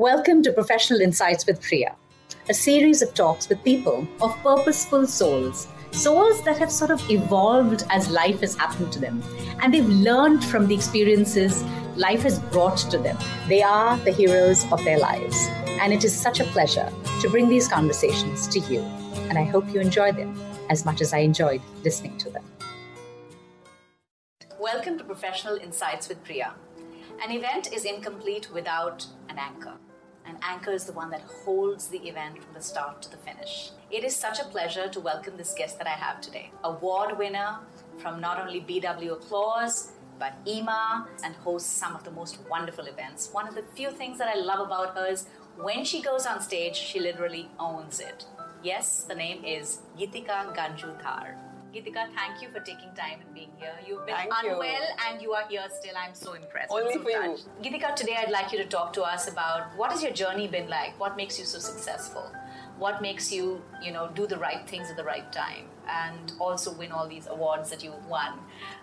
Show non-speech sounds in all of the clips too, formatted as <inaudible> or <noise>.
Welcome to Professional Insights with Priya, a series of talks with people of purposeful souls, souls that have sort of evolved as life has happened to them, and they've learned from the experiences life has brought to them. They are the heroes of their lives, and it is such a pleasure to bring these conversations to you, and I hope you enjoy them as much as I enjoyed listening to them. Welcome to Professional Insights with Priya. An event is incomplete without an anchor and Anchor is the one that holds the event from the start to the finish. It is such a pleasure to welcome this guest that I have today. Award winner from not only BW Applause, but EMA, and hosts some of the most wonderful events. One of the few things that I love about her is when she goes on stage, she literally owns it. Yes, the name is Geetika Ganju Dhar. Geetika, thank you for taking time and being here. You've been thank unwell you. and you are here still. I'm so impressed. Only so for you. Geetika, today I'd like you to talk to us about what has your journey been like? What makes you so successful? What makes you, you know, do the right things at the right time and also win all these awards that you've won?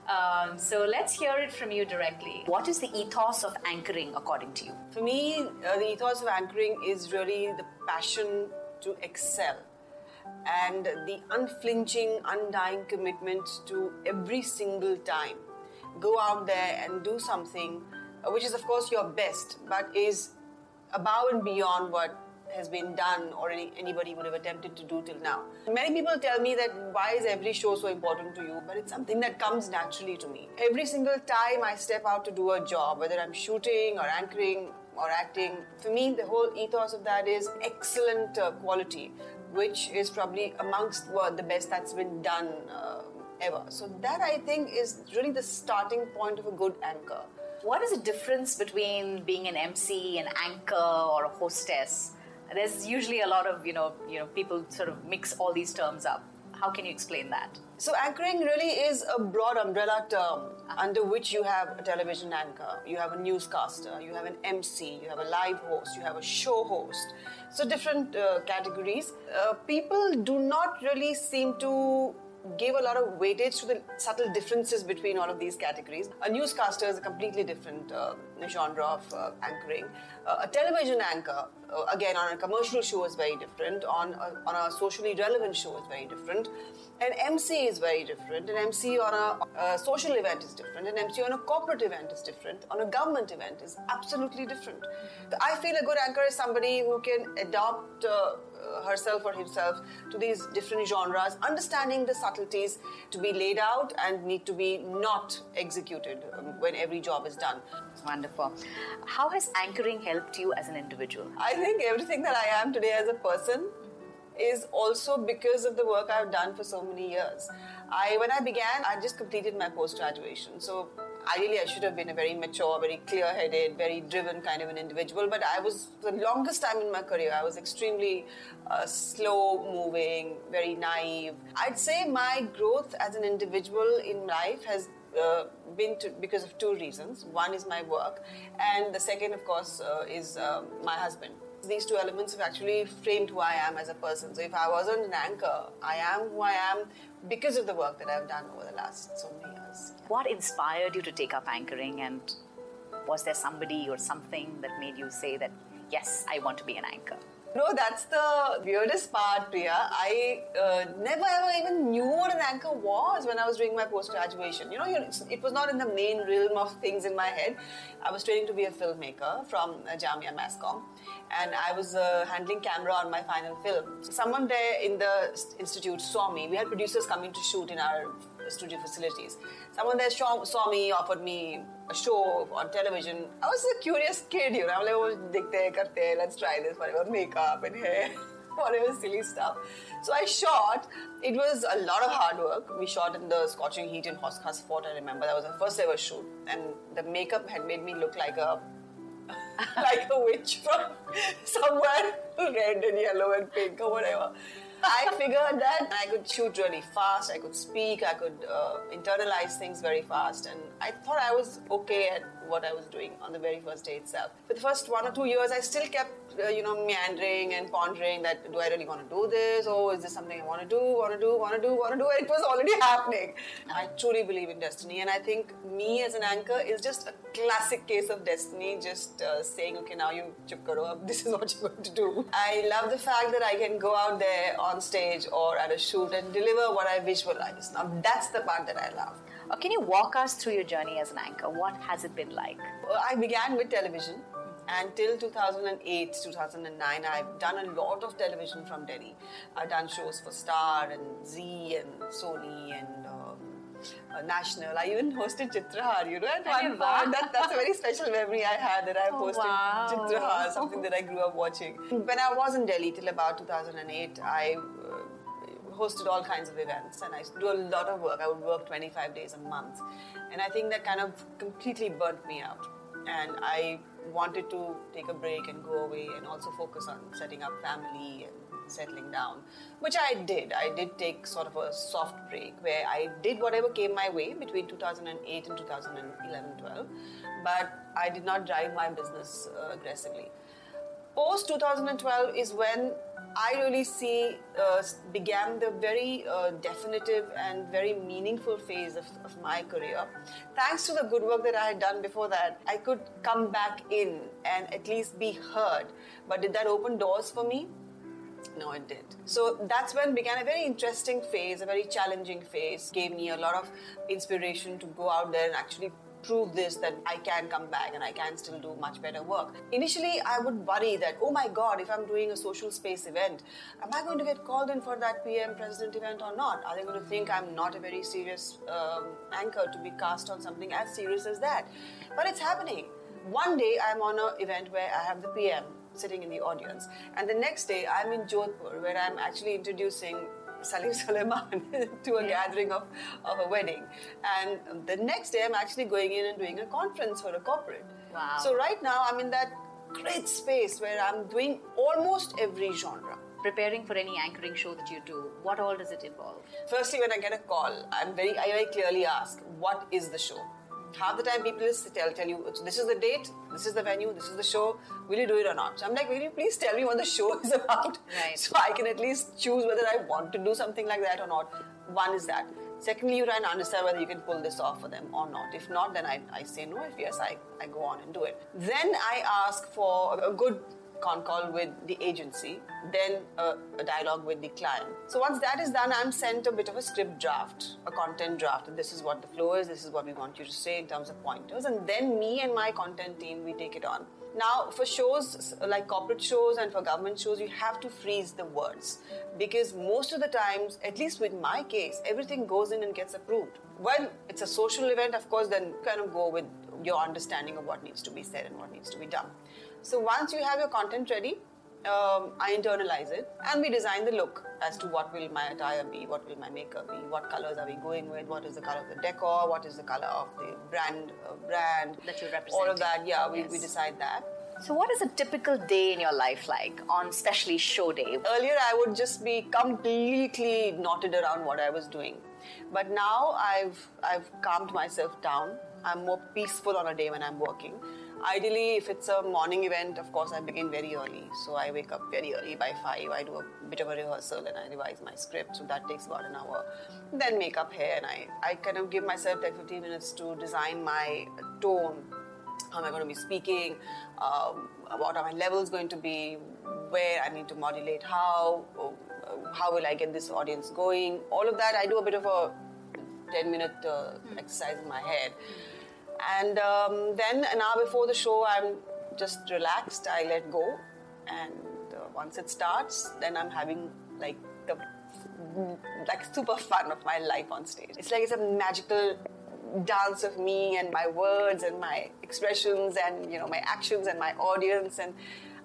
Um, so let's hear it from you directly. What is the ethos of anchoring according to you? For me, uh, the ethos of anchoring is really the passion to excel and the unflinching, undying commitment to every single time go out there and do something uh, which is, of course, your best, but is above and beyond what has been done or any, anybody would have attempted to do till now. Many people tell me that why is every show so important to you? But it's something that comes naturally to me. Every single time I step out to do a job, whether I'm shooting or anchoring or acting, for me, the whole ethos of that is excellent uh, quality which is probably amongst well, the best that's been done uh, ever. So that I think is really the starting point of a good anchor. What is the difference between being an MC, an anchor, or a hostess? There's usually a lot of you know you know people sort of mix all these terms up. How can you explain that? So, anchoring really is a broad umbrella term under which you have a television anchor, you have a newscaster, you have an MC, you have a live host, you have a show host. So, different uh, categories. Uh, people do not really seem to give a lot of weightage to the subtle differences between all of these categories. A newscaster is a completely different uh, genre of uh, anchoring. Uh, a television anchor, uh, again, on a commercial show is very different. On a, on a socially relevant show is very different. An MC is very different. An MC on a, a, social event is different. An MC on a corporate event is different. On a government event is absolutely different. I feel a good anchor is somebody who can adopt uh, herself or himself to these different genres, understanding the subtleties to be laid out and need to be not executed um, when every job is done. Wonderful. How has anchoring helped you as an individual? I think everything that I am today as a person is also because of the work I've done for so many years. I when I began, I just completed my post graduation. So ideally, I should have been a very mature, very clear headed, very driven kind of an individual. But I was the longest time in my career. I was extremely uh, slow moving, very naive. I'd say my growth as an individual in life has uh, been to, because of two reasons. One is my work, and the second, of course, uh, is um, my husband these two elements have actually framed who I am as a person. So if I wasn't an anchor, I am who I am because of the work that I've done over the last so many years. What inspired you to take up anchoring and was there somebody or something that made you say that yes, I want to be an anchor? No, that's the weirdest part, Priya. I uh, never ever even knew what an anchor was when I was doing my post graduation. You know, it was not in the main realm of things in my head. I was training to be a filmmaker from uh, Jamia Masscom, and I was uh, handling camera on my final film. Someone there in the institute saw me. We had producers coming to shoot in our studio facilities. Someone there saw, saw me, offered me a show on television. I was a curious kid, you know. I'm like, oh, dikhte, karte, let's try this, whatever, makeup and hair, <laughs> whatever silly stuff. So I shot. It was a lot of hard work. We shot in the scorching heat in Hauz Khas Fort, I remember. That was the first ever shoot. And the makeup had made me look like a <laughs> like a witch from <laughs> somewhere, red and yellow and pink or whatever. I figured that I could shoot really fast, I could speak, I could uh, internalize things very fast, and I thought I was okay at what I was doing on the very first day itself. For the first one or two years, I still kept, uh, you know, meandering and pondering that do I really want to do this? Oh, is this something I want to do, want to do, want to do, want to do? It was already <laughs> happening. I truly believe in destiny, and I think me as an anchor is just a classic case of destiny, just uh, saying, okay, now you chup karo, <laughs> this is what you're going to do. I love the fact that I can go out there on stage or at a shoot and deliver what I visualize. Now, that's the part that I love. Or uh, can you walk us through your journey as an anchor? What has it been like? I began with television. And till 2008, 2009, I've done a lot of television from Delhi. I've done shows for Star and Zee and Sony and um, uh, National. I even hosted Chitrahar, you know, at one point. That, that's a very special memory I had that I Oh, hosted wow. Chitrahar, <laughs> something that I grew up watching. When I was in Delhi till about 2008, I uh, hosted all kinds of events and I do a lot of work. I would work 25 days a month. And I think that kind of completely burnt me out. And I wanted to take a break and go away and also focus on setting up family and settling down, which I did. I did take sort of a soft break where I did whatever came my way between 2008 and 2011 12, but I did not drive my business uh, aggressively post 2012 is when I really see uh, began the very uh, definitive and very meaningful phase of, of my career. Thanks to the good work that I had done before that, I could come back in and at least be heard. But did that open doors for me? No, it did. So that's when began a very interesting phase, a very challenging phase. Gave me a lot of inspiration to go out there and actually prove this that I can come back and I can still do much better work. Initially, I would worry that, oh my God, if I'm doing a social space event, am I going to get called in for that PM president event or not? Are they going to think I'm not a very serious um, anchor to be cast on something as serious as that? But it's happening. One day, I'm on an event where I have the PM sitting in the audience, and the next day, I'm in Jodhpur where I'm actually introducing Salim <laughs> Sulaiman <laughs> to a gathering of, of a wedding. And the next day, I'm actually going in and doing a conference for a corporate. Wow. So, right now, I'm in that great space where I'm doing almost every genre. Preparing for any anchoring show that you do, what all does it involve? Firstly, when I get a call, I'm very, I very clearly ask, what is the show? Half the time, people tell, tell you, this is the date, this is the venue, this is the show, will you do it or not? So I'm like, will you please tell me what the <laughs> show is about? Right. So I can at least choose whether I want to do something like that or not. One is that. Secondly, you try and understand whether you can pull this off for them or not. If not, then I, I say no. If yes, I, I go on and do it. Then I ask for a good con call with the agency, then a, a, dialogue with the client. So once that is done, I'm sent a bit of a script draft, a content draft. This is what the flow is, this is what we want you to say in terms of pointers. And then me and my content team, we take it on. Now, for shows like corporate shows and for government shows, you have to freeze the words because most of the times, at least with my case, everything goes in and gets approved. When it's a social event, of course, then kind of go with your understanding of what needs to be said and what needs to be done. So once you have your content ready, um, I internalize it and we design the look as to what will my attire be, what will my makeup be, what colors are we going with, what is the color of the decor, what is the color of the brand, uh, brand That you're All of that, yeah, we, Yes. we decide that. So, what is a typical day in your life like on especially show day? Earlier, I would just be completely knotted around what I was doing, but now I've I've calmed myself down. I'm more peaceful on a day when I'm working. Ideally, if it's a morning event, of course, I begin very early. So I wake up very early by five. I do a bit of a rehearsal and I revise my script. So that takes about an hour. Then makeup, hair, and I, I kind of give myself 10 15 minutes to design my tone. How am I going to be speaking? Um, what are my levels going to be? Where I need to modulate how? uh, How will I get this audience going? All of that, I do a bit of a 10 minute uh, exercise in my head. And um, then an hour before the show, I'm just relaxed. I let go, and uh, once it starts, then I'm having like the like super fun of my life on stage. It's like it's a magical dance of me and my words and my expressions and you know my actions and my audience and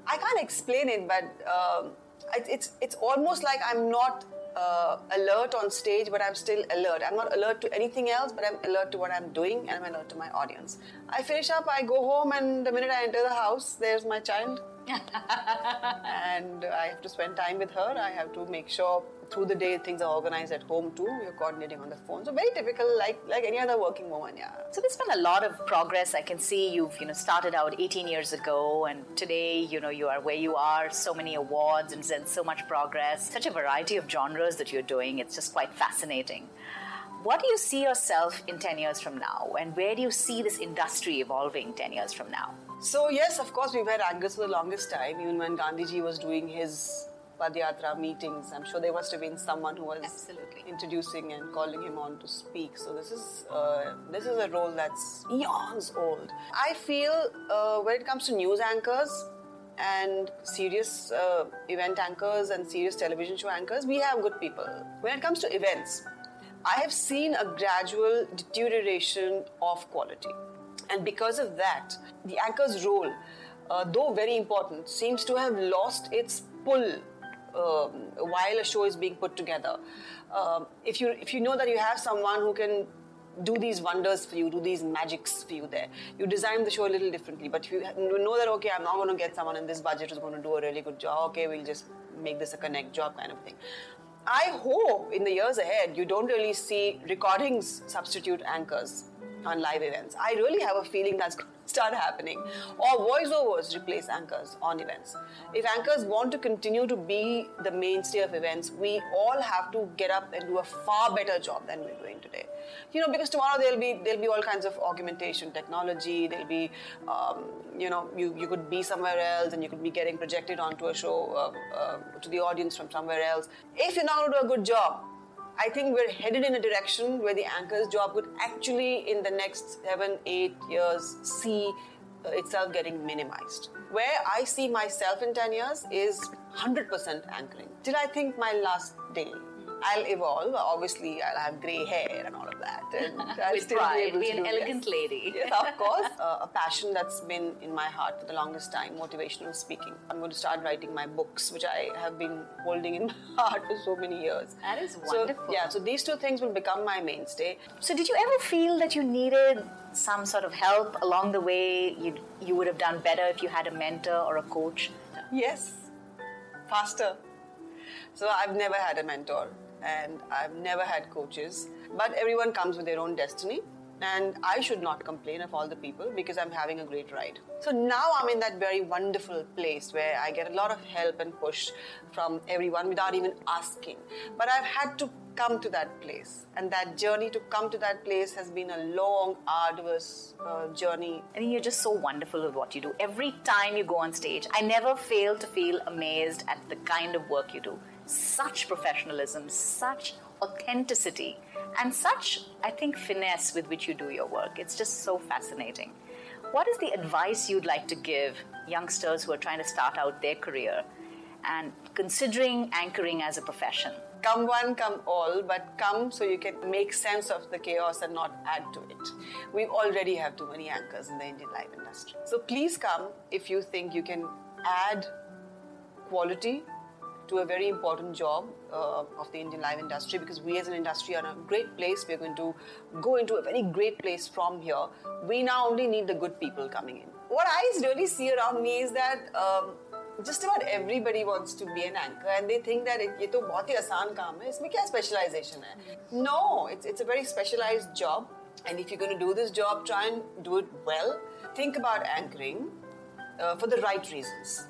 I can't explain it, but um, it, it's it's almost like I'm not uh, alert on stage, but I'm still alert. I'm not alert to anything else, but I'm alert to what I'm doing and I'm alert to my audience. I finish up, I go home, and the minute I enter the house, there's my child. <laughs> and I have to spend time with her. I have to make sure through the day things are organized at home too. You're coordinating on the phone. So very typical, like like any other working woman. Yeah. So there's been a lot of progress. I can see you've you know started out 18 years ago, and today you know you are where you are. So many awards and so much progress. Such a variety of genres that you're doing. It's just quite fascinating. What do you see yourself in 10 years from now? And where do you see this industry evolving 10 years from now? So, yes, of course, we've had anchors for the longest time. Even when Gandhiji was doing his Padyatra meetings, I'm sure there must have been someone who was Absolutely. introducing and calling him on to speak. So, this is, uh, this is a role that's eons old. I feel uh, when it comes to news anchors, and serious uh, event anchors and serious television show anchors, we have good people. When it comes to events, I have seen a gradual deterioration of quality. And because of that, the anchor's role, uh, though very important, seems to have lost its pull while a show is being put together. Um, if you if you know that you have someone who can do these wonders for you, do these magics for you there. You design the show a little differently, but you know that, okay, I'm not going to get someone in this budget who's going to do a really good job, okay, we'll just make this a connect job kind of thing. I hope in the years ahead you don't really see recordings substitute anchors on live events. I really have a feeling that's going to start happening. Or voiceovers replace anchors on events. If anchors want to continue to be the mainstay of events, we all have to get up and do a far better job than we're doing today. You know, because tomorrow there'll be there'll be all kinds of augmentation technology. There'll be, um, you know, you, you could be somewhere else and you could be getting projected onto a show uh, uh, to the audience from somewhere else. If you're not going to do a good job, I think we're headed in a direction where the anchor's job could actually, in the next seven, eight years, see uh, itself getting minimized. Where I see myself in 10 years is 100% anchoring. Till I think my last day. I'll evolve. Obviously, I'll have grey hair and all of that. And <laughs> I'll With still pride, be able be an elegant lady. <laughs> Yes, of course. Uh, a passion that's been in my heart for the longest time, motivational speaking. I'm going to start writing my books, which I have been holding in my <laughs> heart for so many years. That is So, wonderful. yeah, so these two things will become my mainstay. So, did you ever feel that you needed some sort of help along the way? You you would have done better if you had a mentor or a coach. Yes, faster. So I've never had a mentor and I've never had coaches, but everyone comes with their own destiny. And I should not complain of all the people because I'm having a great ride. So now I'm in that very wonderful place where I get a lot of help and push from everyone without even asking. But I've had to come to that place. And that journey to come to that place has been a long, arduous uh, journey I think you're just so wonderful with what you do. Every time you go on stage, I never fail to feel amazed at the kind of work you do. Such professionalism, such authenticity, and such, I think, finesse with which you do your work. It's just so fascinating. What is the advice you'd like to give youngsters who are trying to start out their career and considering anchoring as a profession? come one, come all, but come so you can make sense of the chaos and not add to it. We already have too many anchors in the Indian live industry. So please come if you think you can add quality to a very important job uh, of the Indian live industry because we as an industry are in a great place. We're going to go into a very great place from here. We now only need the good people coming in. What I really see around me is that um, just about everybody wants to be an anchor and they think that it, ये तो बहुत ही आसान काम है इसमें क्या specialization है no it's, it's a very specialized job and if you're going to do this job try and do it well think about anchoring uh, for the right reasons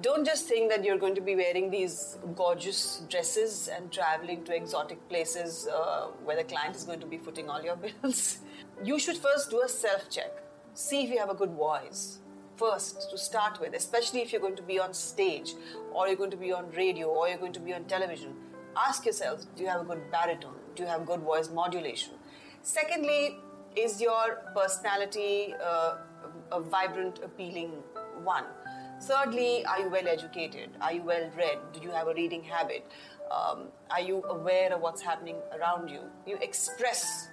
don't just think that you're going to be wearing these gorgeous dresses and traveling to exotic places uh, where the client is going to be footing all your <laughs> bills you should first do a self check see if you have a good voice first to start with, especially if you're going to be on stage or you're going to be on radio or you're going to be on television. Ask yourself do you have a good baritone? Do you have good voice modulation? Secondly, is your personality uh, a vibrant, appealing one? Thirdly, are you well educated? Are you well read? Do you have a reading habit? Um, are you aware of what's happening around you? You express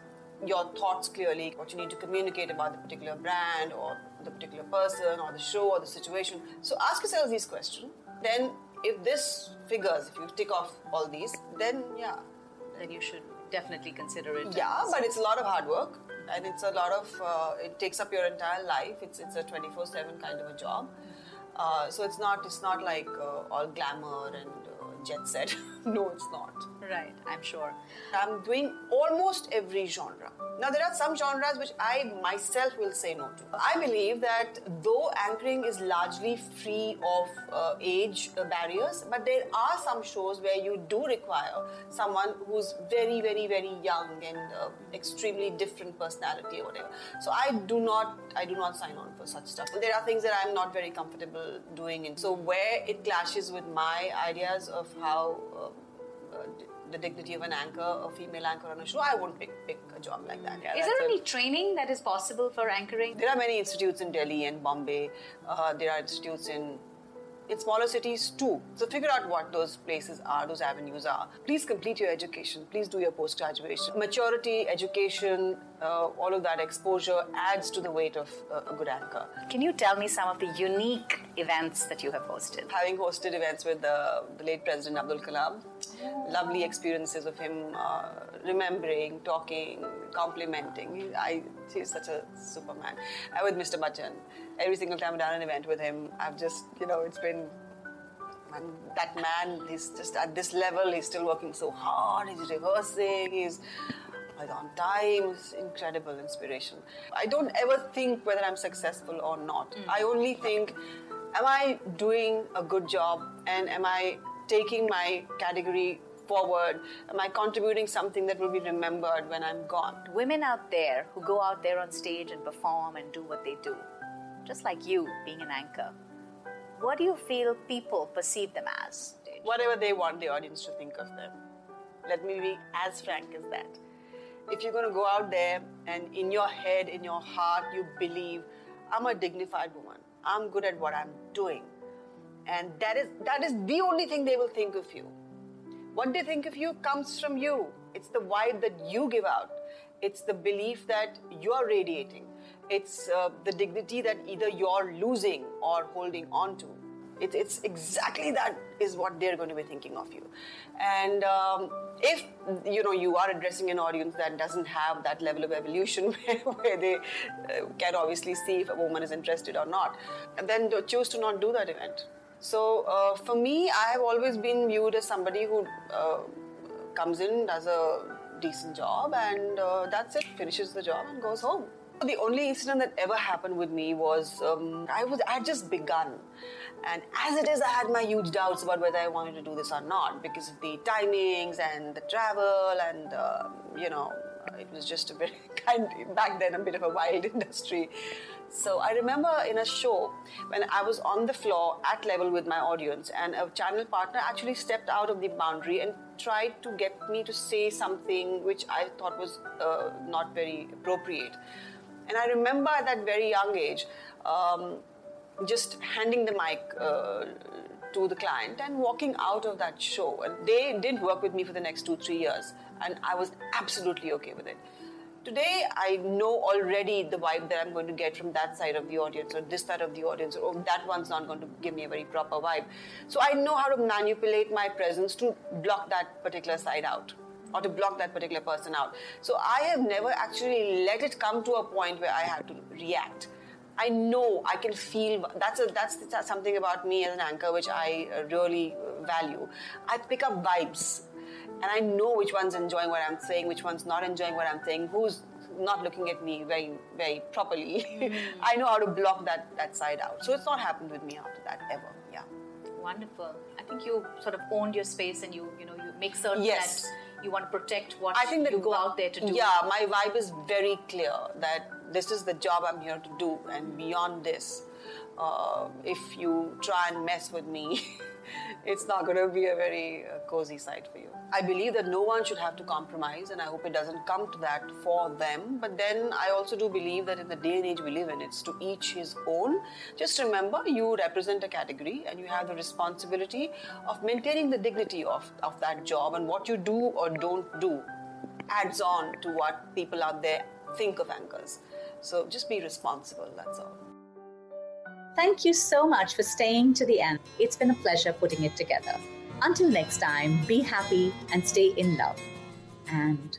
your thoughts clearly, what you need to communicate about the particular brand or the particular person or the show or the situation. So ask yourselves these questions. Then, if this figures, if you tick off all these, then yeah. Then you should definitely consider it. Yeah, but it's a lot of hard work and it's a lot of, uh, it takes up your entire life. It's, it's a 24 7 kind of a job. Uh, so it's not, it's not like uh, all glamour and uh, jet set. <laughs> no, it's not. Right, I'm sure. I'm doing almost every genre. Now, there are some genres which I myself will say no to. I believe that though anchoring is largely free of uh, age uh, barriers, but there are some shows where you do require someone who's very, very, very young and uh, extremely different personality or whatever. So I do not, I do not sign on for such stuff. There are things that I'm not very comfortable doing, and so where it clashes with my ideas of how. Uh, the dignity of an anchor, a female anchor on a show, I won't pick, pick a job like that. Yeah, is there any a, training that is possible for anchoring? There are many institutes in Delhi and Bombay. Uh, there are institutes in in smaller cities too. So figure out what those places are, those avenues are. Please complete your education. Please do your post graduation. Maturity, education, uh, all of that exposure adds to the weight of uh, a good anchor. Can you tell me some of the unique events that you have hosted? Having hosted events with the, the late President Abdul Kalam, lovely experiences of him uh, remembering, talking, complimenting. I, he's such a superman. Uh, with Mr. Bachchan, every single time I've done an event with him, I've just, you know, it's been and that man, he's just at this level, he's still working so hard, he's rehearsing, he's on time, it's incredible inspiration. I don't ever think whether I'm successful or not. Mm. I only think, am I doing a good job and am I taking my category forward? Am I contributing something that will be remembered when I'm gone? Women out there who go out there on stage and perform and do what they do, just like you being an anchor, what do you feel people perceive them as? Whatever they want the audience to think of them. Let me be as frank as that. If you're going to go out there and in your head, in your heart, you believe, I'm a dignified woman, I'm good at what I'm doing, and that is that is the only thing they will think of you. What they think of you comes from you. It's the vibe that you give out. It's the belief that you're radiating. It's uh, the dignity that either you're losing or holding on to. It, it's exactly that is what they're going to be thinking of you. And um, if you know you are addressing an audience that doesn't have that level of evolution <laughs> where, they uh, can obviously see if a woman is interested or not, then choose to not do that event. So uh, for me, I have always been viewed as somebody who uh, comes in, does a decent job, and uh, that's it, finishes the job and goes home. The only incident that ever happened with me was um, I was I had just begun, and as it is, I had my huge doubts about whether I wanted to do this or not because of the timings and the travel, and uh, you know, it was just a bit <laughs> kind back then a bit of a wild <laughs> industry. So I remember in a show when I was on the floor at level with my audience, and a channel partner actually stepped out of the boundary and tried to get me to say something which I thought was uh, not very appropriate. And I remember at that very young age, um, just handing the mic uh, to the client and walking out of that show. And they did work with me for the next two, three years, and I was absolutely okay with it. Today, I know already the vibe that I'm going to get from that side of the audience, or this side of the audience, or that one's not going to give me a very proper vibe. So I know how to manipulate my presence to block that particular side out or to block that particular person out. So I have never actually let it come to a point where I have to react. I know I can feel that's a, that's, that's something about me as an anchor which I uh, really value. I pick up vibes and I know which one's enjoying what I'm saying, which one's not enjoying what I'm saying, who's not looking at me very very properly. Mm. <laughs> I know how to block that that side out. So it's not happened with me after that ever. Yeah. Wonderful. I think you sort of owned your space and you you know you make certain yes. that you want to protect what I think that you go out there to do. Yeah, my vibe is very clear that this is the job I'm here to do, and beyond this, uh, if you try and mess with me, <laughs> it's not going to be a very uh, cozy sight for you. I believe that no one should have to compromise, and I hope it doesn't come to that for them. But then I also do believe that in the day and age we live in, it's to each his own. Just remember, you represent a category, and you have the responsibility of maintaining the dignity of, of that job, and what you do or don't do adds on to what people out there think of anchors. So just be responsible, that's all. Thank you so much for staying to the end. It's been a pleasure putting it together. Until next time, be happy and stay in love. And.